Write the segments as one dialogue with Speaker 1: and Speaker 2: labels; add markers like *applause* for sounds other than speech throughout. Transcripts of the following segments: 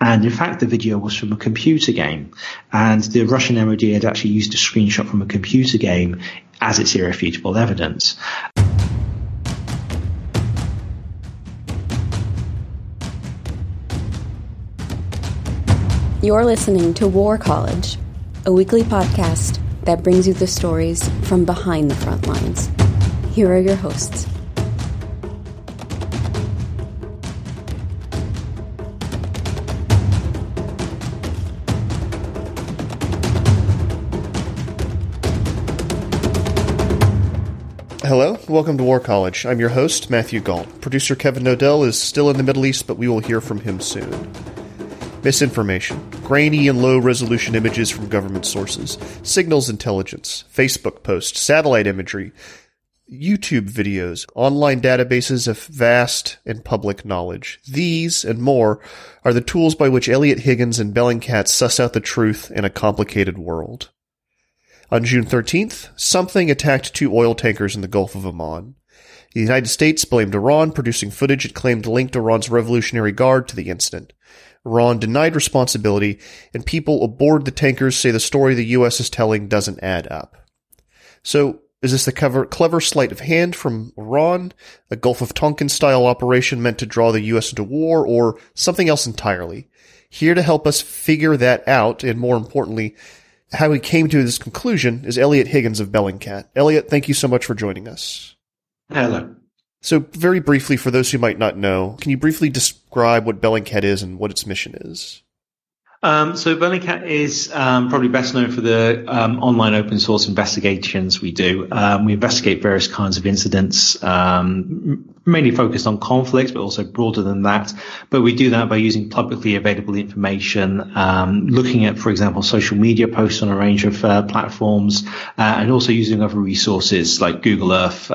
Speaker 1: And in fact, the video was from a computer game. And the Russian MOD had actually used a screenshot from a computer game as its irrefutable evidence.
Speaker 2: You're listening to War College, a weekly podcast that brings you the stories from behind the front lines. Here are your hosts.
Speaker 3: Hello, welcome to War College. I'm your host, Matthew Gault. Producer Kevin Knodell is still in the Middle East, but we will hear from him soon. Misinformation, grainy and low resolution images from government sources, signals intelligence, Facebook posts, satellite imagery, YouTube videos, online databases of vast and public knowledge. These and more are the tools by which Eliot Higgins and Bellingcat suss out the truth in a complicated world. On June 13th, something attacked two oil tankers in the Gulf of Oman. The United States blamed Iran, producing footage it claimed linked Iran's Revolutionary Guard to the incident. Iran denied responsibility, and people aboard the tankers say the story the U.S. is telling doesn't add up. So, is this a clever, clever sleight of hand from Iran, a Gulf of Tonkin style operation meant to draw the U.S. into war, or something else entirely? Here to help us figure that out, and more importantly, how he came to this conclusion is Eliot Higgins of Bellingcat. Eliot, thank you so much for joining us.
Speaker 1: Hello.
Speaker 3: So, very briefly, for those who might not know, can you briefly describe what Bellingcat is and what its mission is?
Speaker 1: Um, so Bellingcat is um, probably best known for the um, online open source investigations we do. Um, we investigate various kinds of incidents, um, mainly focused on conflicts, but also broader than that. But we do that by using publicly available information, um, looking at, for example, social media posts on a range of uh, platforms, uh, and also using other resources like Google Earth,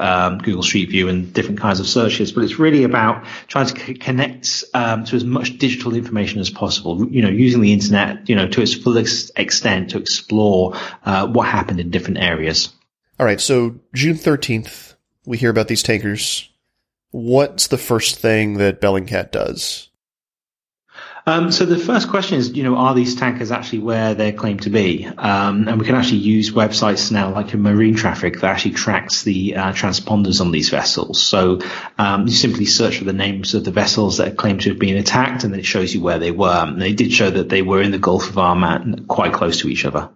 Speaker 1: Google Street View, and different kinds of searches. But it's really about trying to c- connect to as much digital information as possible. You know, using the internet, you know, to its fullest extent to explore uh, what happened in different areas.
Speaker 3: All right. So June 13th, we hear about these tankers. What's the first thing that Bellingcat does?
Speaker 1: Um, so the first question is, you know, are these tankers actually where they're claimed to be? Um, and we can actually use websites now like Marine Traffic that actually tracks the uh, transponders on these vessels. So um, you simply search for the names of the vessels that are claimed to have been attacked, and then it shows you where they were. And they did show that they were in the Gulf of Oman, quite close to each other.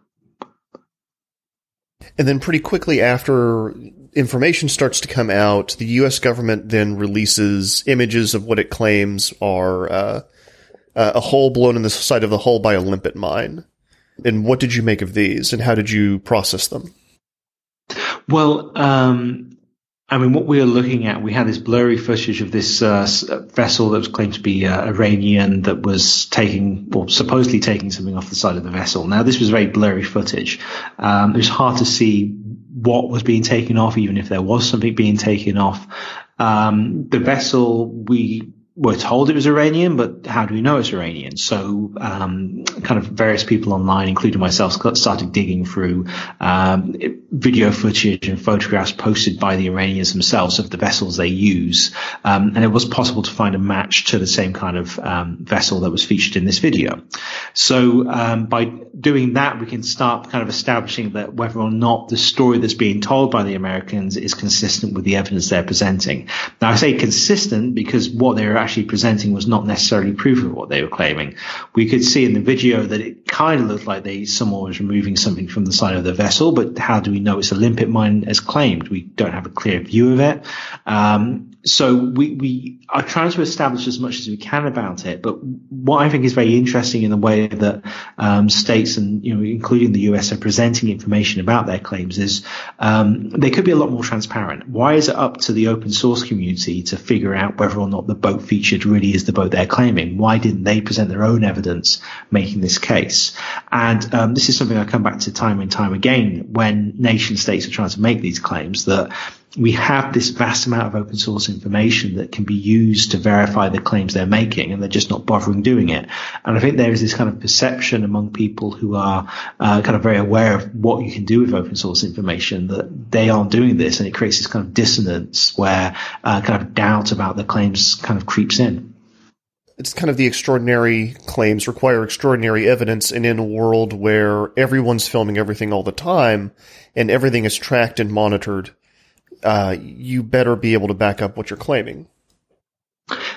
Speaker 3: And then pretty quickly after information starts to come out, the U.S. government then releases images of what it claims are uh, uh, a hole blown in the side of the hull by a limpet mine. And what did you make of these, and how did you process them?
Speaker 1: Well, um, I mean, what we were looking at, we had this blurry footage of this uh, vessel that was claimed to be uh, Iranian that was taking, or supposedly taking something off the side of the vessel. Now, this was very blurry footage. Um, it was hard to see what was being taken off, even if there was something being taken off. Um, the vessel, we we're told it was Iranian, but how do we know it's Iranian? So, um, kind of various people online, including myself, started digging through um, video footage and photographs posted by the Iranians themselves of the vessels they use, um, and it was possible to find a match to the same kind of um, vessel that was featured in this video. So, um, by doing that, we can start kind of establishing that whether or not the story that's being told by the Americans is consistent with the evidence they're presenting. Now, I say consistent because what they're actually presenting was not necessarily proof of what they were claiming. We could see in the video that it kind of looked like they someone was removing something from the side of the vessel, but how do we know it's a limpet mine as claimed? We don't have a clear view of it. Um, so we, we are trying to establish as much as we can about it. But what I think is very interesting in the way that um, states and you know, including the US, are presenting information about their claims is um, they could be a lot more transparent. Why is it up to the open source community to figure out whether or not the boat featured really is the boat they're claiming? Why didn't they present their own evidence making this case? And um, this is something I come back to time and time again when nation states are trying to make these claims that we have this vast amount of open source information that can be used to verify the claims they're making and they're just not bothering doing it. And I think there is this kind of perception among people who are uh, kind of very aware of what you can do with open source information that they aren't doing this and it creates this kind of dissonance where uh, kind of doubt about the claims kind of creeps in
Speaker 3: it's kind of the extraordinary claims require extraordinary evidence and in a world where everyone's filming everything all the time and everything is tracked and monitored uh, you better be able to back up what you're claiming.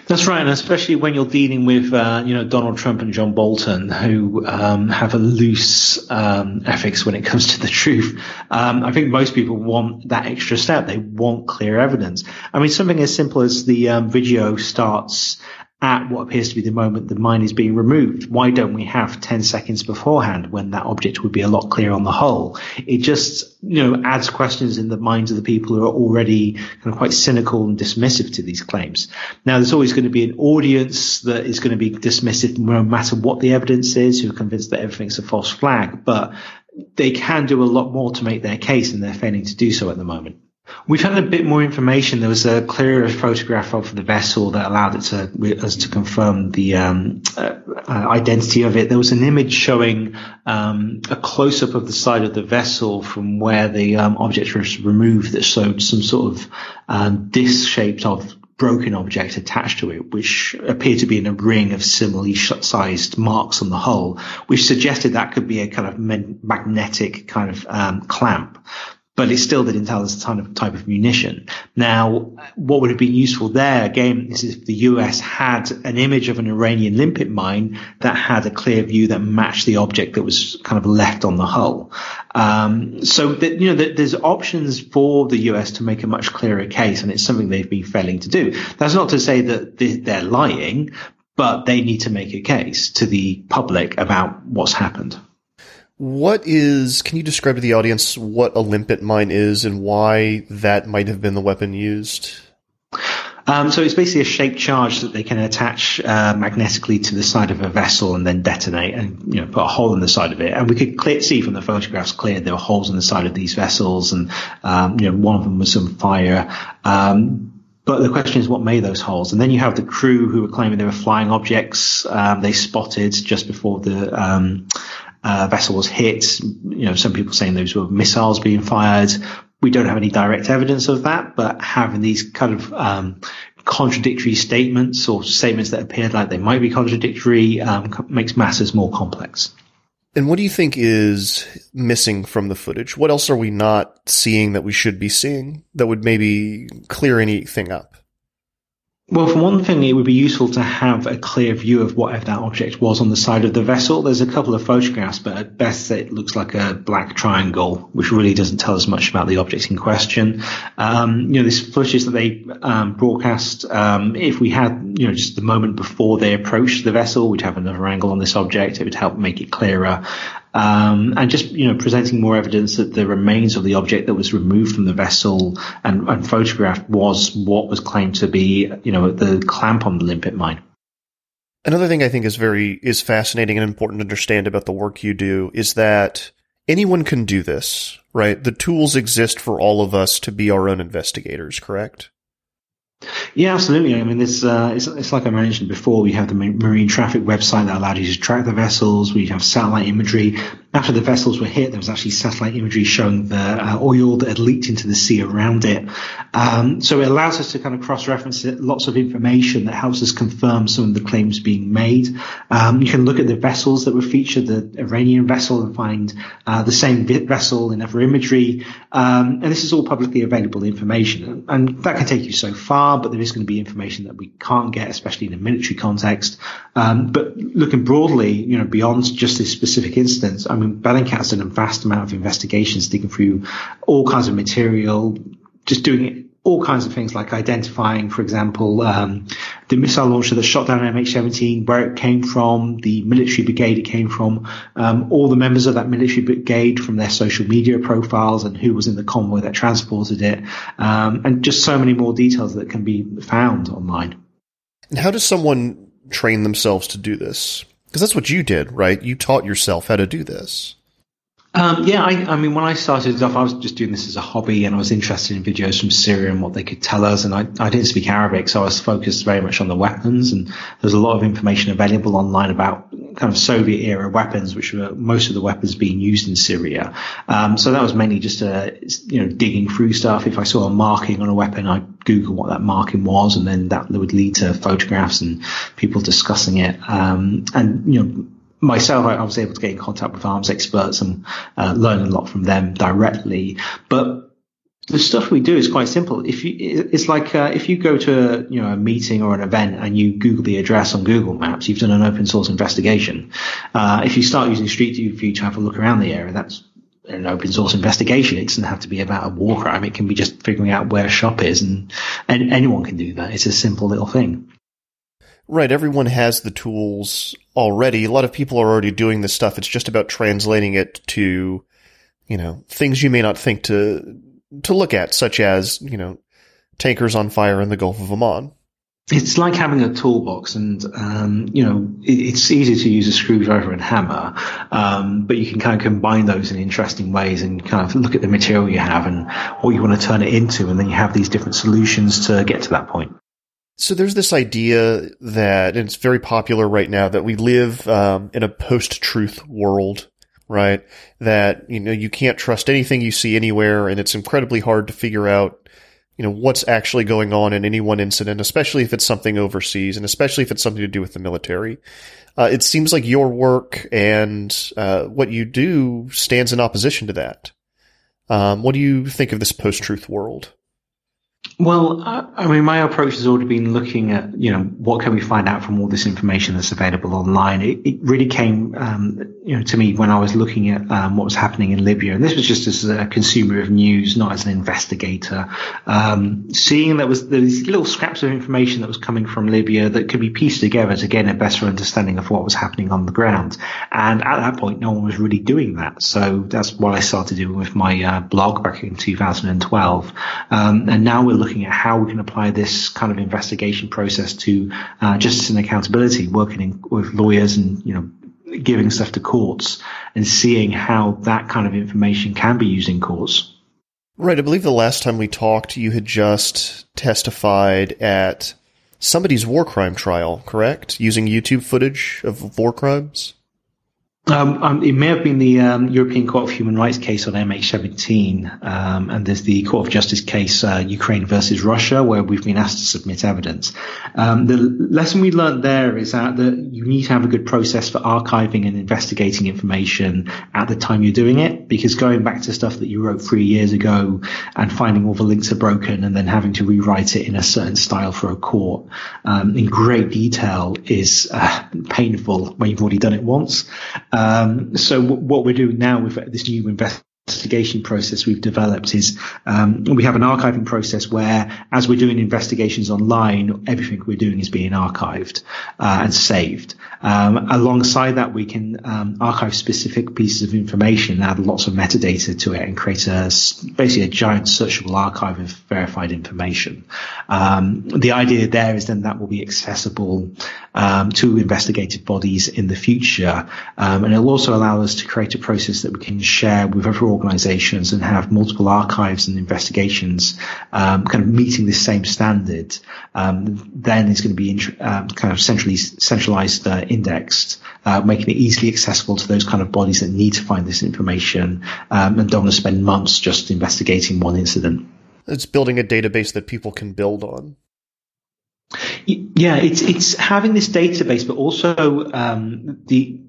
Speaker 1: That's right, and especially when you're dealing with, uh, you know, Donald Trump and John Bolton, who um, have a loose um, ethics when it comes to the *laughs* truth. Um, I think most people want that extra step. They want clear evidence. I mean, something as simple as the um, video starts at what appears to be the moment the mine is being removed. Why don't we have 10 seconds beforehand when that object would be a lot clearer on the whole? It just, you know, adds questions in the minds of the people who are already kind of quite cynical and dismissive to these claims. Now, there's always going to be an audience that is going to be dismissive no matter what the evidence is, who are convinced that everything's a false flag, but they can do a lot more to make their case and they're failing to do so at the moment. We've had a bit more information. There was a clearer photograph of the vessel that allowed it to us to confirm the um, uh, identity of it. There was an image showing um, a close up of the side of the vessel from where the um, object was removed that showed some sort of um, disc shaped of broken object attached to it, which appeared to be in a ring of similarly sized marks on the hull, which suggested that could be a kind of magnetic kind of um, clamp but it still didn't tell us the type of, type of munition. Now, what would have been useful there again is if the US had an image of an Iranian limpet mine that had a clear view that matched the object that was kind of left on the hull. Um, so that, you know, that there's options for the US to make a much clearer case, and it's something they've been failing to do. That's not to say that they're lying, but they need to make a case to the public about what's happened.
Speaker 3: What is, can you describe to the audience what a limpet mine is and why that might have been the weapon used?
Speaker 1: Um, so it's basically a shaped charge that they can attach uh, magnetically to the side of a vessel and then detonate and you know put a hole in the side of it. And we could clear, see from the photographs clear there were holes in the side of these vessels, and um, you know one of them was on fire. Um, but the question is, what made those holes? And then you have the crew who were claiming they were flying objects um, they spotted just before the um, uh, vessel was hit. You know, some people saying those were missiles being fired. We don't have any direct evidence of that, but having these kind of um, contradictory statements or statements that appeared like they might be contradictory um, makes matters more complex.
Speaker 3: And what do you think is missing from the footage? What else are we not seeing that we should be seeing that would maybe clear anything up?
Speaker 1: Well, for one thing, it would be useful to have a clear view of whatever that object was on the side of the vessel. There's a couple of photographs, but at best it looks like a black triangle, which really doesn't tell us much about the object in question. Um, you know, this footage that they um, broadcast, um, if we had, you know, just the moment before they approached the vessel, we'd have another angle on this object. It would help make it clearer. Um, and just you know presenting more evidence that the remains of the object that was removed from the vessel and, and photographed was what was claimed to be you know the clamp on the limpet mine.
Speaker 3: Another thing I think is very is fascinating and important to understand about the work you do is that anyone can do this, right? The tools exist for all of us to be our own investigators, correct?
Speaker 1: Yeah, absolutely. I mean, this uh, it's, it's like I mentioned before. We have the marine traffic website that allowed you to track the vessels. We have satellite imagery. After the vessels were hit, there was actually satellite imagery showing the uh, oil that had leaked into the sea around it. Um, so it allows us to kind of cross-reference lots of information that helps us confirm some of the claims being made. Um, you can look at the vessels that were featured, the Iranian vessel, and find uh, the same vessel in other imagery. Um, and this is all publicly available information, and that can take you so far but there is going to be information that we can't get, especially in a military context. Um, but looking broadly, you know, beyond just this specific instance, I mean, Bellingcat's done a vast amount of investigations, digging through all kinds of material, just doing all kinds of things like identifying, for example, um, the missile launcher that shot down MH17, where it came from, the military brigade it came from, um, all the members of that military brigade from their social media profiles and who was in the convoy that transported it, um, and just so many more details that can be found online.
Speaker 3: And how does someone train themselves to do this? Because that's what you did, right? You taught yourself how to do this.
Speaker 1: Um, yeah, I, I, mean, when I started off, I was just doing this as a hobby, and I was interested in videos from Syria and what they could tell us. And I, I didn't speak Arabic, so I was focused very much on the weapons. And there's a lot of information available online about kind of Soviet era weapons, which were most of the weapons being used in Syria. Um, so that was mainly just uh, you know digging through stuff. If I saw a marking on a weapon, I'd Google what that marking was, and then that would lead to photographs and people discussing it. Um, and you know myself, I was able to get in contact with arms experts and uh, learn a lot from them directly. But the stuff we do is quite simple. If you, it's like uh, if you go to a, you know a meeting or an event and you Google the address on Google Maps, you've done an open source investigation. Uh, if you start using Street View to have a look around the area, that's an open source investigation. It doesn't have to be about a war crime. It can be just figuring out where a shop is, and, and anyone can do that. It's a simple little thing.
Speaker 3: Right. Everyone has the tools already. A lot of people are already doing this stuff. It's just about translating it to, you know, things you may not think to, to look at, such as, you know, tankers on fire in the Gulf of Oman.
Speaker 1: It's like having a toolbox, and um, you know it's easy to use a screwdriver and hammer, um, but you can kind of combine those in interesting ways and kind of look at the material you have and what you want to turn it into, and then you have these different solutions to get to that point.
Speaker 3: So there's this idea that, and it's very popular right now, that we live um, in a post-truth world, right? That you know you can't trust anything you see anywhere, and it's incredibly hard to figure out, you know, what's actually going on in any one incident, especially if it's something overseas, and especially if it's something to do with the military. Uh, it seems like your work and uh, what you do stands in opposition to that. Um, what do you think of this post-truth world?
Speaker 1: Well, I mean, my approach has already been looking at, you know, what can we find out from all this information that's available online. It, it really came, um, you know, to me when I was looking at um, what was happening in Libya, and this was just as a consumer of news, not as an investigator. Um, seeing that was these little scraps of information that was coming from Libya that could be pieced together to gain a better understanding of what was happening on the ground. And at that point, no one was really doing that. So that's what I started doing with my uh, blog back in 2012. Um, and now we're looking at how we can apply this kind of investigation process to uh, justice and accountability, working in, with lawyers and you know giving stuff to courts and seeing how that kind of information can be used in courts.
Speaker 3: Right. I believe the last time we talked, you had just testified at somebody's war crime trial, correct? Using YouTube footage of war crimes?
Speaker 1: Um, um, it may have been the um, European Court of Human Rights case on MH17, um, and there's the Court of Justice case uh, Ukraine versus Russia, where we've been asked to submit evidence. Um, the lesson we learned there is that, you need to have a good process for archiving and investigating information at the time you're doing it, because going back to stuff that you wrote three years ago and finding all the links are broken and then having to rewrite it in a certain style for a court um, in great detail is uh, painful when you've already done it once. Um, so w- what we're doing now with this new investigation process we've developed is um, we have an archiving process where, as we're doing investigations online, everything we're doing is being archived uh, and saved. Um, alongside that, we can um, archive specific pieces of information, add lots of metadata to it, and create a basically a giant searchable archive of verified information. Um, the idea there is then that will be accessible um, to investigative bodies in the future, um, and it'll also allow us to create a process that we can share with other organisations and have multiple archives and investigations um, kind of meeting the same standard. then it's going to be kind of centrally centralised. Uh, indexed, uh, making it easily accessible to those kind of bodies that need to find this information um, and don't want to spend months just investigating one incident.
Speaker 3: It's building a database that people can build on.
Speaker 1: Yeah, it's it's having this database, but also um, the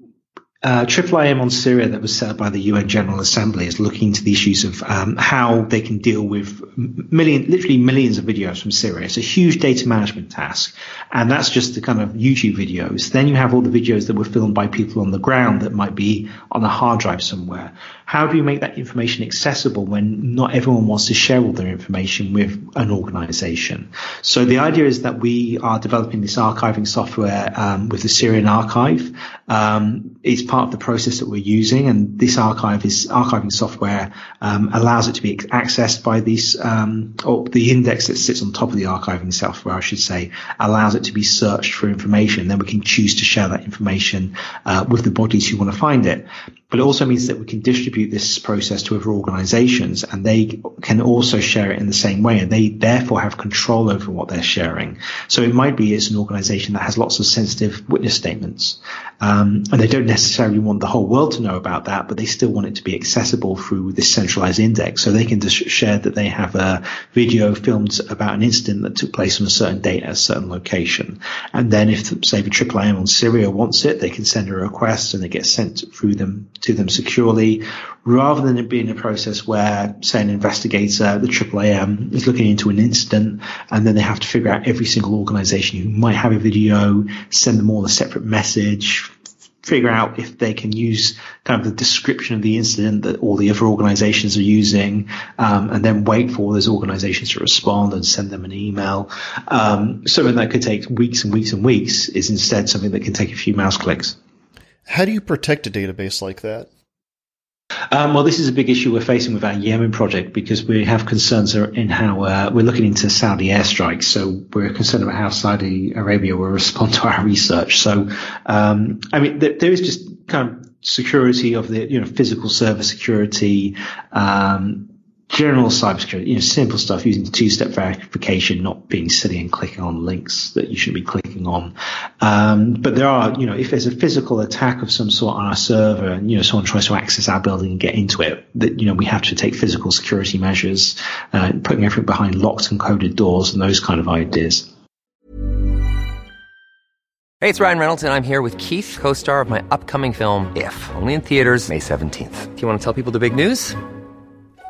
Speaker 1: uh, IIIM on Syria that was set up by the UN General Assembly is looking into the issues of um, how they can deal with million, literally millions of videos from Syria. It's a huge data management task, and that's just the kind of YouTube videos. Then you have all the videos that were filmed by people on the ground that might be on a hard drive somewhere. How do you make that information accessible when not everyone wants to share all their information with an organization? So the idea is that we are developing this archiving software um, with the Syrian archive. Um, it's part of the process that we're using, and this archive is archiving software um, allows it to be accessed by these, um, or the index that sits on top of the archiving software, I should say, allows it to be searched for information. Then we can choose to share that information uh, with the bodies who want to find it. But it also means that we can distribute this process to other organizations and they can also share it in the same way. And they therefore have control over what they're sharing. So it might be it's an organization that has lots of sensitive witness statements. Um, and they don't necessarily want the whole world to know about that, but they still want it to be accessible through this centralized index. So they can just share that they have a video filmed about an incident that took place on a certain date at a certain location. And then if, say, the IIIM on Syria wants it, they can send a request and it gets sent through them to them securely, rather than it being a process where, say, an investigator, the AAAM, is looking into an incident and then they have to figure out every single organization who might have a video, send them all a separate message, figure out if they can use kind of the description of the incident that all the other organizations are using, um, and then wait for those organizations to respond and send them an email. Um, something that could take weeks and weeks and weeks is instead something that can take a few mouse clicks.
Speaker 3: How do you protect a database like that?
Speaker 1: Um, well, this is a big issue we're facing with our Yemen project because we have concerns in how uh, we're looking into Saudi airstrikes. So we're concerned about how Saudi Arabia will respond to our research. So, um, I mean, there, there is just kind of security of the, you know, physical server security, um, general cybersecurity, you know, simple stuff using two-step verification, not being silly and clicking on links that you shouldn't be clicking on. Um, but there are, you know, if there's a physical attack of some sort on our server and, you know, someone tries to access our building and get into it, that, you know, we have to take physical security measures, uh, putting everything behind locked and coded doors and those kind of ideas.
Speaker 4: Hey, it's Ryan Reynolds, and I'm here with Keith, co-star of my upcoming film, If, only in theaters May 17th. Do you want to tell people the big news?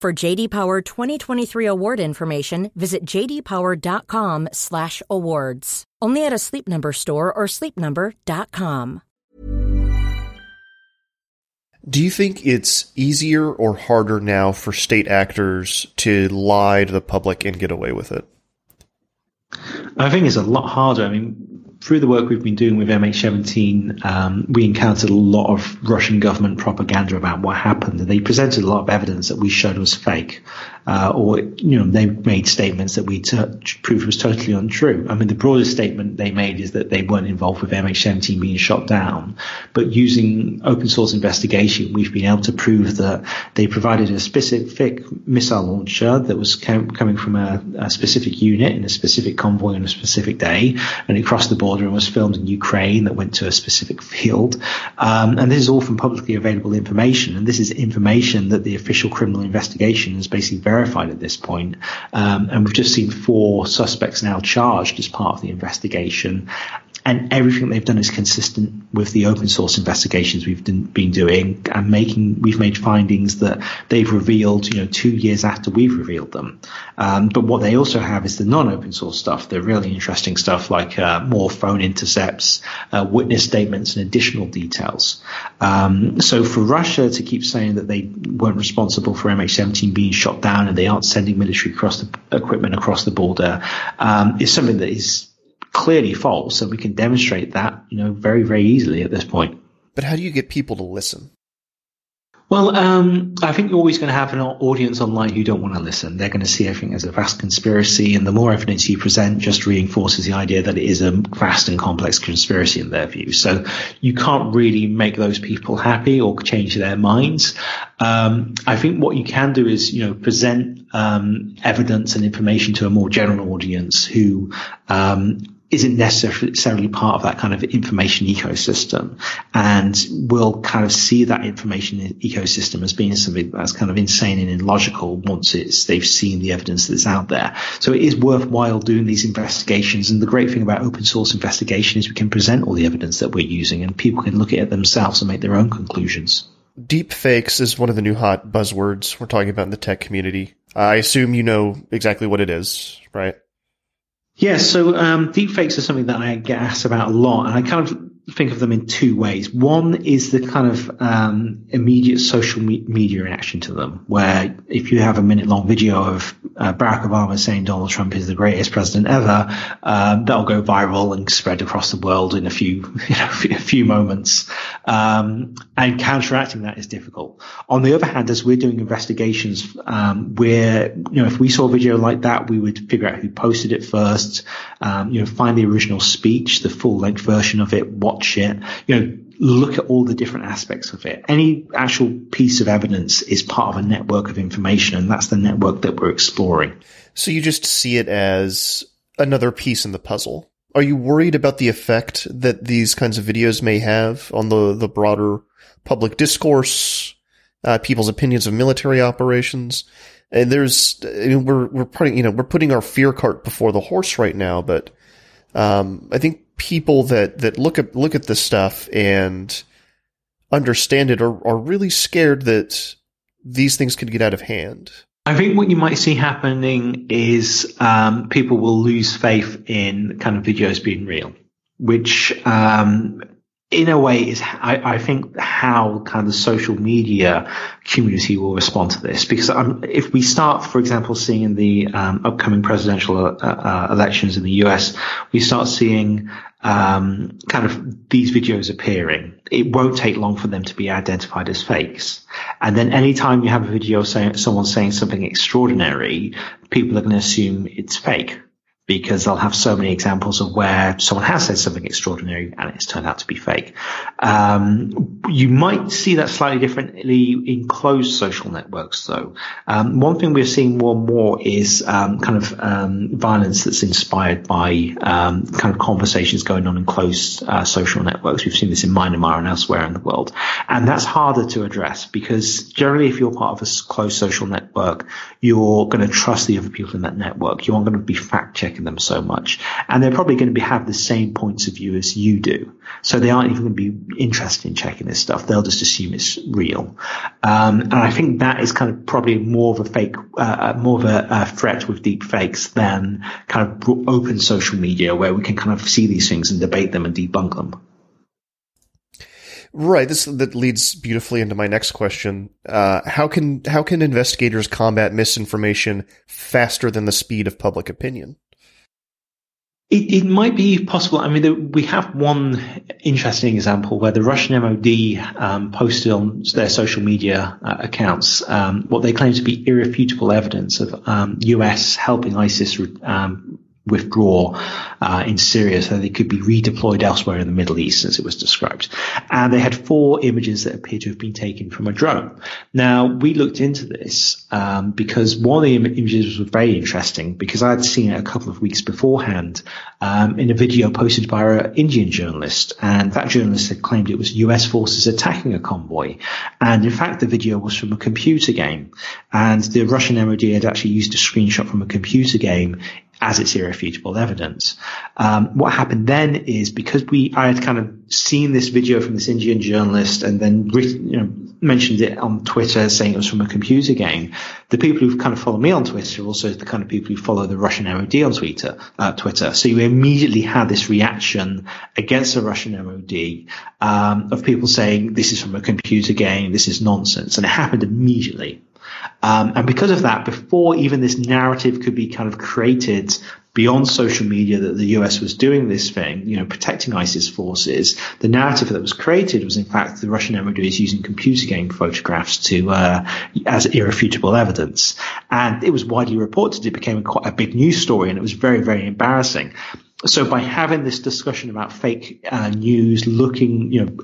Speaker 5: For JD Power 2023 award information, visit jdpower.com/awards. Only at a Sleep Number store or sleepnumber.com.
Speaker 3: Do you think it's easier or harder now for state actors to lie to the public and get away with it?
Speaker 1: I think it's a lot harder. I mean, through the work we've been doing with MH17, um, we encountered a lot of Russian government propaganda about what happened. And They presented a lot of evidence that we showed was fake, uh, or you know they made statements that we t- proved was totally untrue. I mean, the broadest statement they made is that they weren't involved with MH17 being shot down, but using open source investigation, we've been able to prove that they provided a specific missile launcher that was com- coming from a, a specific unit in a specific convoy on a specific day, and it crossed the border and was filmed in Ukraine that went to a specific field. Um, and this is all from publicly available information. And this is information that the official criminal investigation has basically verified at this point. Um, and we've just seen four suspects now charged as part of the investigation. And everything they've done is consistent with the open source investigations we've been doing and making. We've made findings that they've revealed, you know, two years after we've revealed them. Um, but what they also have is the non-open source stuff, the really interesting stuff like uh, more phone intercepts, uh, witness statements, and additional details. Um, so for Russia to keep saying that they weren't responsible for MH17 being shot down and they aren't sending military the equipment across the border um, is something that is clearly false, and we can demonstrate that, you know, very, very easily at this point.
Speaker 3: But how do you get people to listen?
Speaker 1: Well, um, I think you're always going to have an audience online who don't want to listen. They're going to see everything as a vast conspiracy, and the more evidence you present just reinforces the idea that it is a vast and complex conspiracy in their view. So you can't really make those people happy or change their minds. Um, I think what you can do is, you know, present um, evidence and information to a more general audience who um, isn't necessarily part of that kind of information ecosystem and will kind of see that information ecosystem as being something that's kind of insane and illogical once it's they've seen the evidence that's out there. So it is worthwhile doing these investigations. And the great thing about open source investigation is we can present all the evidence that we're using and people can look at it themselves and make their own conclusions.
Speaker 3: Deep fakes is one of the new hot buzzwords we're talking about in the tech community. I assume you know exactly what it is, right?
Speaker 1: Yeah, so um, deepfakes are something that I get asked about a lot, and I kind of think of them in two ways. One is the kind of um, immediate social me- media reaction to them, where if you have a minute long video of uh, Barack Obama saying Donald Trump is the greatest president ever, um, that'll go viral and spread across the world in a few, *laughs* you know, a few moments. Um, and counteracting that is difficult. On the other hand, as we're doing investigations, um, where you know if we saw a video like that, we would figure out who posted it first, um, you know, find the original speech, the full length version of it, what watch it, you know, look at all the different aspects of it. Any actual piece of evidence is part of a network of information, and that's the network that we're exploring.
Speaker 3: So you just see it as another piece in the puzzle. Are you worried about the effect that these kinds of videos may have on the, the broader public discourse, uh, people's opinions of military operations? And there's, I mean, we're, we're putting, you know, we're putting our fear cart before the horse right now, but, um, I think people that that look at look at this stuff and understand it are, are really scared that these things could get out of hand.
Speaker 1: I think what you might see happening is um, people will lose faith in kind of videos being real, which um, in a way is I, I, think how kind of the social media community will respond to this because um, if we start for example seeing in the um, upcoming presidential uh, uh, elections in the US we start seeing um, kind of these videos appearing it won't take long for them to be identified as fakes. And then anytime you have a video saying someone saying something extraordinary people are going to assume it's fake because they'll have so many examples of where someone has said something extraordinary and it's turned out to be fake. Um, you might see that slightly differently in closed social networks, though. Um, one thing we're seeing more and more is um, kind of um, violence that's inspired by um, kind of conversations going on in closed uh, social networks. We've seen this in Myanmar and elsewhere in the world, and that's harder to address because generally, if you're part of a closed social network, you're going to trust the other people in that network. You aren't going to be fact checking them so much. And they're probably going to be, have the same points of view as you do. So they aren't even going to be interested in checking this stuff. They'll just assume it's real. Um, and I think that is kind of probably more of a fake, uh, uh more of a, a, threat with deep fakes than kind of open social media where we can kind of see these things and debate them and debunk them.
Speaker 3: Right. This that leads beautifully into my next question. Uh, how can how can investigators combat misinformation faster than the speed of public opinion?
Speaker 1: It, it might be possible. I mean, the, we have one interesting example where the Russian MOD um, posted on their social media uh, accounts um, what they claim to be irrefutable evidence of um, U.S. helping ISIS um, withdraw uh, in Syria so they could be redeployed elsewhere in the Middle East, as it was described. And they had four images that appeared to have been taken from a drone. Now, we looked into this um, because one of the Im- images was very interesting because I had seen it a couple of weeks beforehand um, in a video posted by an Indian journalist. And that journalist had claimed it was US forces attacking a convoy. And in fact, the video was from a computer game. And the Russian MOD had actually used a screenshot from a computer game as its irrefutable evidence. Um, what happened then is because we, I had kind of seen this video from this Indian journalist and then written, you know, mentioned it on Twitter saying it was from a computer game. The people who kind of follow me on Twitter are also the kind of people who follow the Russian MOD on Twitter, uh, Twitter. So you immediately had this reaction against the Russian MOD, um, of people saying this is from a computer game, this is nonsense. And it happened immediately. Um, and because of that, before even this narrative could be kind of created beyond social media that the US was doing this thing, you know, protecting ISIS forces, the narrative that was created was in fact the Russian MOD is using computer game photographs to, uh, as irrefutable evidence. And it was widely reported. It became quite a big news story and it was very, very embarrassing. So by having this discussion about fake uh, news, looking, you know,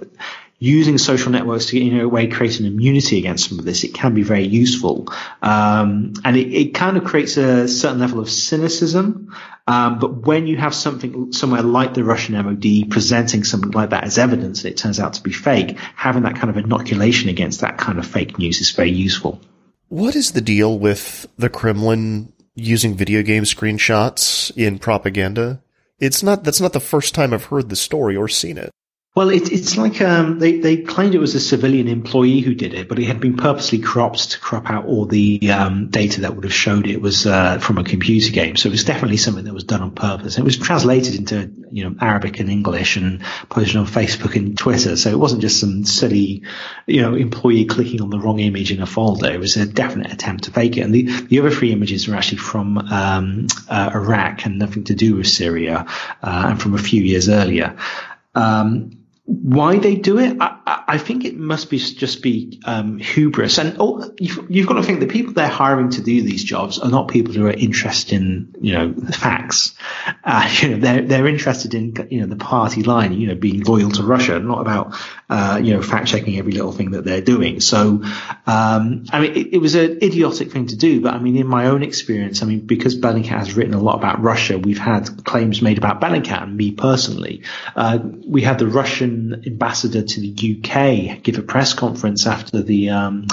Speaker 1: using social networks to, in a way, create an immunity against some of this, it can be very useful. Um, and it, it, kind of creates a certain level of cynicism. Um, but when you have something somewhere like the Russian MOD presenting something like that as evidence, and it turns out to be fake, having that kind of inoculation against that kind of fake news is very useful.
Speaker 3: What is the deal with the Kremlin using video game screenshots in propaganda? It's not, that's not the first time I've heard the story or seen it.
Speaker 1: Well, it, it's like um, they they claimed it was a civilian employee who did it, but it had been purposely cropped to crop out all the um, data that would have showed it was uh, from a computer game. So it was definitely something that was done on purpose. It was translated into you know Arabic and English and posted on Facebook and Twitter. So it wasn't just some silly you know employee clicking on the wrong image in a folder. It was a definite attempt to fake it. And the the other three images were actually from um, uh, Iraq and nothing to do with Syria uh, and from a few years earlier. Um, why they do it, I, I, think it must be just be um, hubris. And oh, you've, you've, got to think the people they're hiring to do these jobs are not people who are interested in, you know, the facts. Uh, *laughs* you know, they're they're interested in, you know, the party line, you know, being loyal to Russia, not about, uh, you know, fact checking every little thing that they're doing. So, um, I mean, it, it was an idiotic thing to do, but I mean, in my own experience, I mean, because Bellingcat has written a lot about Russia, we've had claims made about Bellingcat and me personally. Uh, we had the Russian ambassador to the UK give a press conference after the um,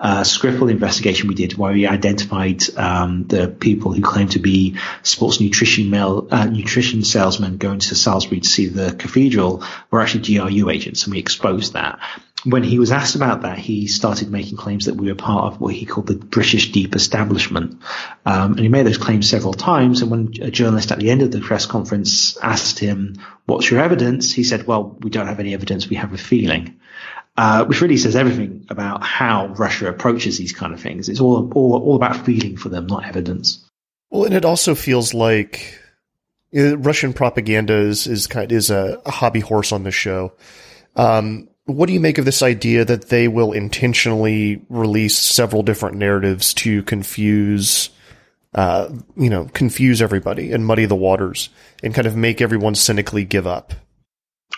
Speaker 1: uh, investigation we did, where we identified um, the people who claimed to be sports nutrition uh, nutrition salesmen going to Salisbury to see the cathedral, were actually GRU agents, and we exposed that when he was asked about that, he started making claims that we were part of what he called the British deep establishment. Um, and he made those claims several times. And when a journalist at the end of the press conference asked him, what's your evidence? He said, well, we don't have any evidence. We have a feeling. Uh, which really says everything about how Russia approaches these kind of things. It's all, all, all about feeling for them, not evidence.
Speaker 3: Well, and it also feels like uh, Russian propaganda is, is kind is a, a hobby horse on this show. Um, what do you make of this idea that they will intentionally release several different narratives to confuse, uh, you know, confuse everybody and muddy the waters and kind of make everyone cynically give up?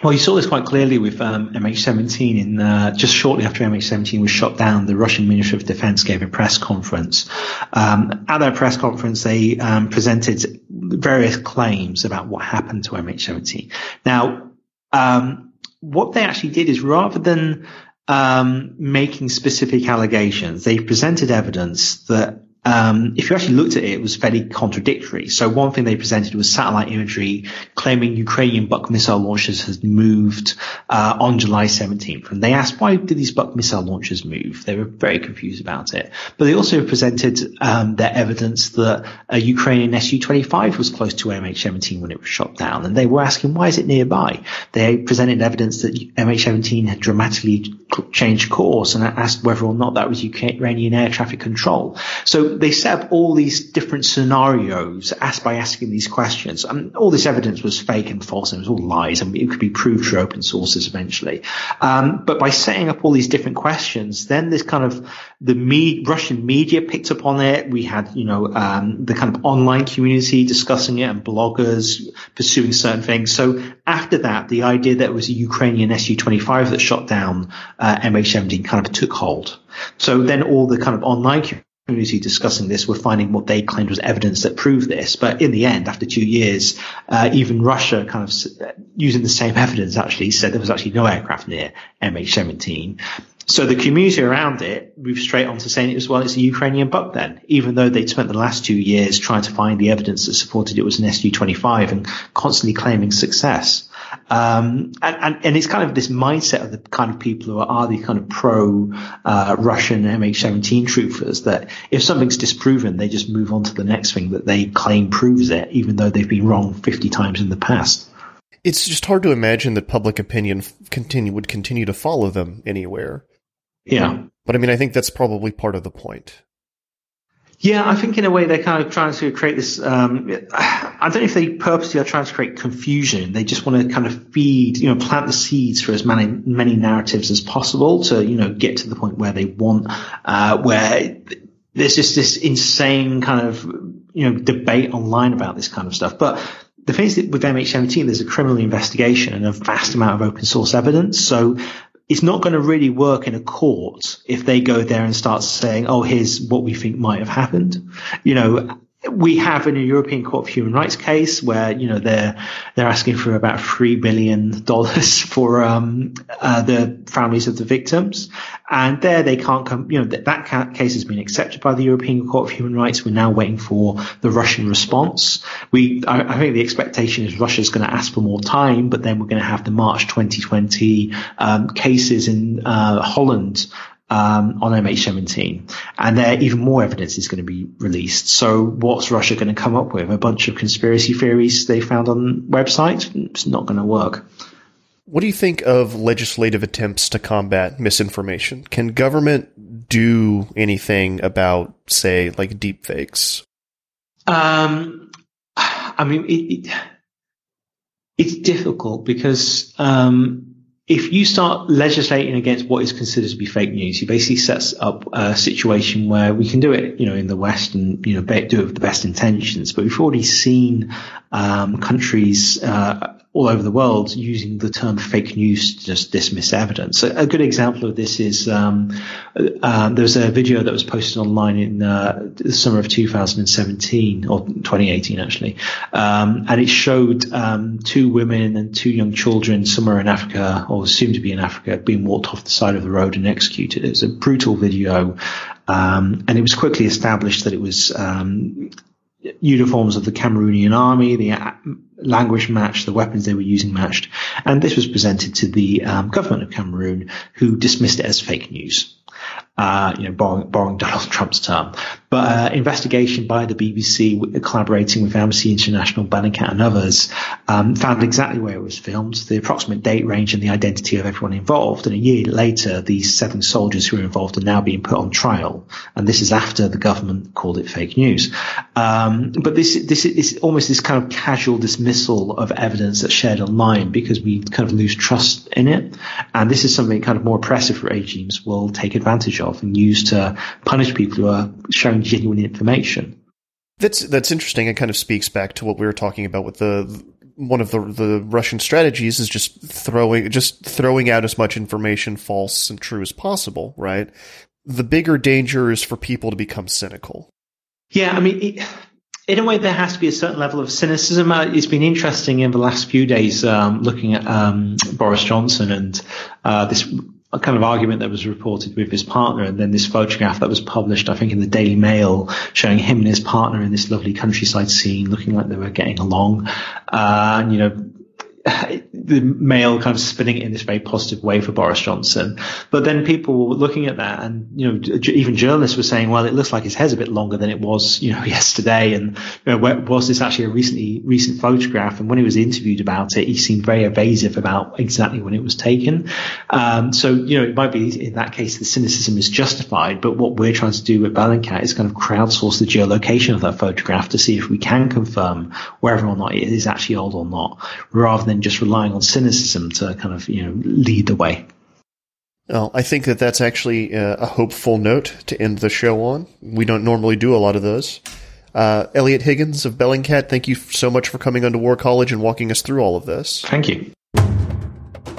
Speaker 1: Well, you saw this quite clearly with um, MH17. In uh, just shortly after MH17 was shot down, the Russian Ministry of Defense gave a press conference. Um, at their press conference, they um, presented various claims about what happened to MH17. Now, um, what they actually did is rather than um, making specific allegations, they presented evidence that um, if you actually looked at it, it was fairly contradictory. So one thing they presented was satellite imagery claiming Ukrainian Buk missile launchers had moved uh, on July 17th. And they asked, why did these Buk missile launchers move? They were very confused about it. But they also presented um, their evidence that a Ukrainian Su-25 was close to MH17 when it was shot down. And they were asking, why is it nearby? They presented evidence that MH17 had dramatically changed course and asked whether or not that was Ukrainian air traffic control. So they set up all these different scenarios asked by asking these questions. And all this evidence was fake and false and it was all lies and it could be proved through open sources eventually. Um, but by setting up all these different questions, then this kind of the me- Russian media picked up on it. We had, you know, um, the kind of online community discussing it and bloggers pursuing certain things. So after that, the idea that it was a Ukrainian Su-25 that shot down uh, MH17 kind of took hold. So then all the kind of online community discussing this were finding what they claimed was evidence that proved this. But in the end, after two years, uh, even Russia kind of using the same evidence actually said there was actually no aircraft near MH17. So the community around it moved straight on to saying it was, well, it's a Ukrainian Buk then, even though they'd spent the last two years trying to find the evidence that supported it was an Su-25 and constantly claiming success. Um, and, and, and, it's kind of this mindset of the kind of people who are, are the kind of pro uh, Russian MH17 troopers that if something's disproven, they just move on to the next thing that they claim proves it, even though they've been wrong 50 times in the past.
Speaker 3: It's just hard to imagine that public opinion continue would continue to follow them anywhere.
Speaker 1: Yeah.
Speaker 3: But I mean, I think that's probably part of the point.
Speaker 1: Yeah, I think in a way they're kind of trying to create this. Um, I don't know if they purposely are trying to create confusion. They just want to kind of feed, you know, plant the seeds for as many many narratives as possible to, you know, get to the point where they want, uh, where there's just this insane kind of, you know, debate online about this kind of stuff. But the thing is that with MH17, there's a criminal investigation and a vast amount of open source evidence. So it's not going to really work in a court if they go there and start saying, "Oh, here's what we think might have happened." You know, we have in a European Court of Human Rights case where you know they're they're asking for about three billion dollars *laughs* for um, uh, the families of the victims, and there they can't come. You know that that case has been accepted by the European Court of Human Rights. We're now waiting for the Russian response. We I, I think the expectation is Russia's going to ask for more time, but then we're going to have the March 2020 um, cases in uh, Holland um, on MH17, and there even more evidence is going to be released. So, what's Russia going to come up with? A bunch of conspiracy theories they found on websites? It's not going to work.
Speaker 3: What do you think of legislative attempts to combat misinformation? Can government do anything about, say, like deepfakes?
Speaker 1: Um, I mean, it, it, it's difficult because um, if you start legislating against what is considered to be fake news, you basically sets up a situation where we can do it, you know, in the West and, you know, do it with the best intentions. But we've already seen um, countries uh, all over the world using the term fake news to just dismiss evidence. A, a good example of this is um, uh, there was a video that was posted online in uh, the summer of 2017 or 2018 actually, um, and it showed um, two women and two young children somewhere in Africa or soon to be in Africa being walked off the side of the road and executed. It was a brutal video. Um, and it was quickly established that it was um, uniforms of the Cameroonian army, the language matched, the weapons they were using matched, and this was presented to the um, government of Cameroon, who dismissed it as fake news uh, you know, borrowing, borrowing, *laughs* Donald Trump's term. But uh, investigation by the BBC, collaborating with Amnesty International, Bellingcat, and others, um, found exactly where it was filmed, the approximate date range, and the identity of everyone involved. And a year later, these seven soldiers who were involved are now being put on trial. And this is after the government called it fake news. Um, but this this is almost this kind of casual dismissal of evidence that's shared online because we kind of lose trust in it. And this is something kind of more oppressive regimes will take advantage of and use to punish people who are showing genuine information.
Speaker 3: That's that's interesting. It kind of speaks back to what we were talking about with the one of the the Russian strategies is just throwing just throwing out as much information false and true as possible, right? The bigger danger is for people to become cynical.
Speaker 1: Yeah, I mean, it, in a way, there has to be a certain level of cynicism. Uh, it's been interesting in the last few days um, looking at um, Boris Johnson and uh, this a kind of argument that was reported with his partner, and then this photograph that was published, I think, in the Daily Mail, showing him and his partner in this lovely countryside scene, looking like they were getting along. Uh, and, you know, *sighs* the Mail kind of spinning it in this very positive way for Boris Johnson. But then people were looking at that and, you know, even journalists were saying, well, it looks like his hair's a bit longer than it was, you know, *laughs* yesterday. And you know, was this actually a recently, recent photograph? And when he was interviewed about it, he seemed very evasive about exactly when it was taken. Um, so, you know, it might be in that case, the cynicism is justified. But what we're trying to do with Bellingcat is kind of crowdsource the geolocation of that photograph to see if we can confirm whether or not it is actually old or not, rather than just relying on cynicism to kind of you know lead the way.
Speaker 3: Well, I think that that's actually uh, a hopeful note to end the show on. We don't normally do a lot of those. Uh, Eliot Higgins of Bellingcat, thank you so much for coming onto War College and walking us through all of this.
Speaker 1: Thank you.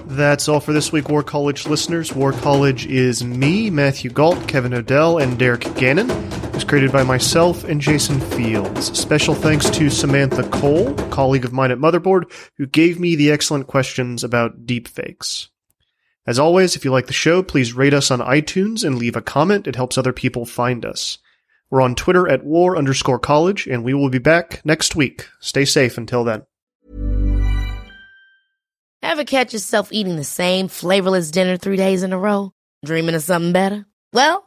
Speaker 3: That's all for this week, War College listeners. War College is me, Matthew Gault, Kevin Knodell, and Derek Gannon. Was created by myself and Jason Fields. Special thanks to Samantha Cole, colleague of mine at Motherboard, who gave me the excellent questions about deepfakes. As always, if you like the show, please rate us on iTunes and leave a comment. It helps other people find us. We're on Twitter at war underscore college, and we will be back next week. Stay safe until then.
Speaker 6: Ever catch yourself eating the same flavorless dinner three days in a row? Dreaming of something better? Well,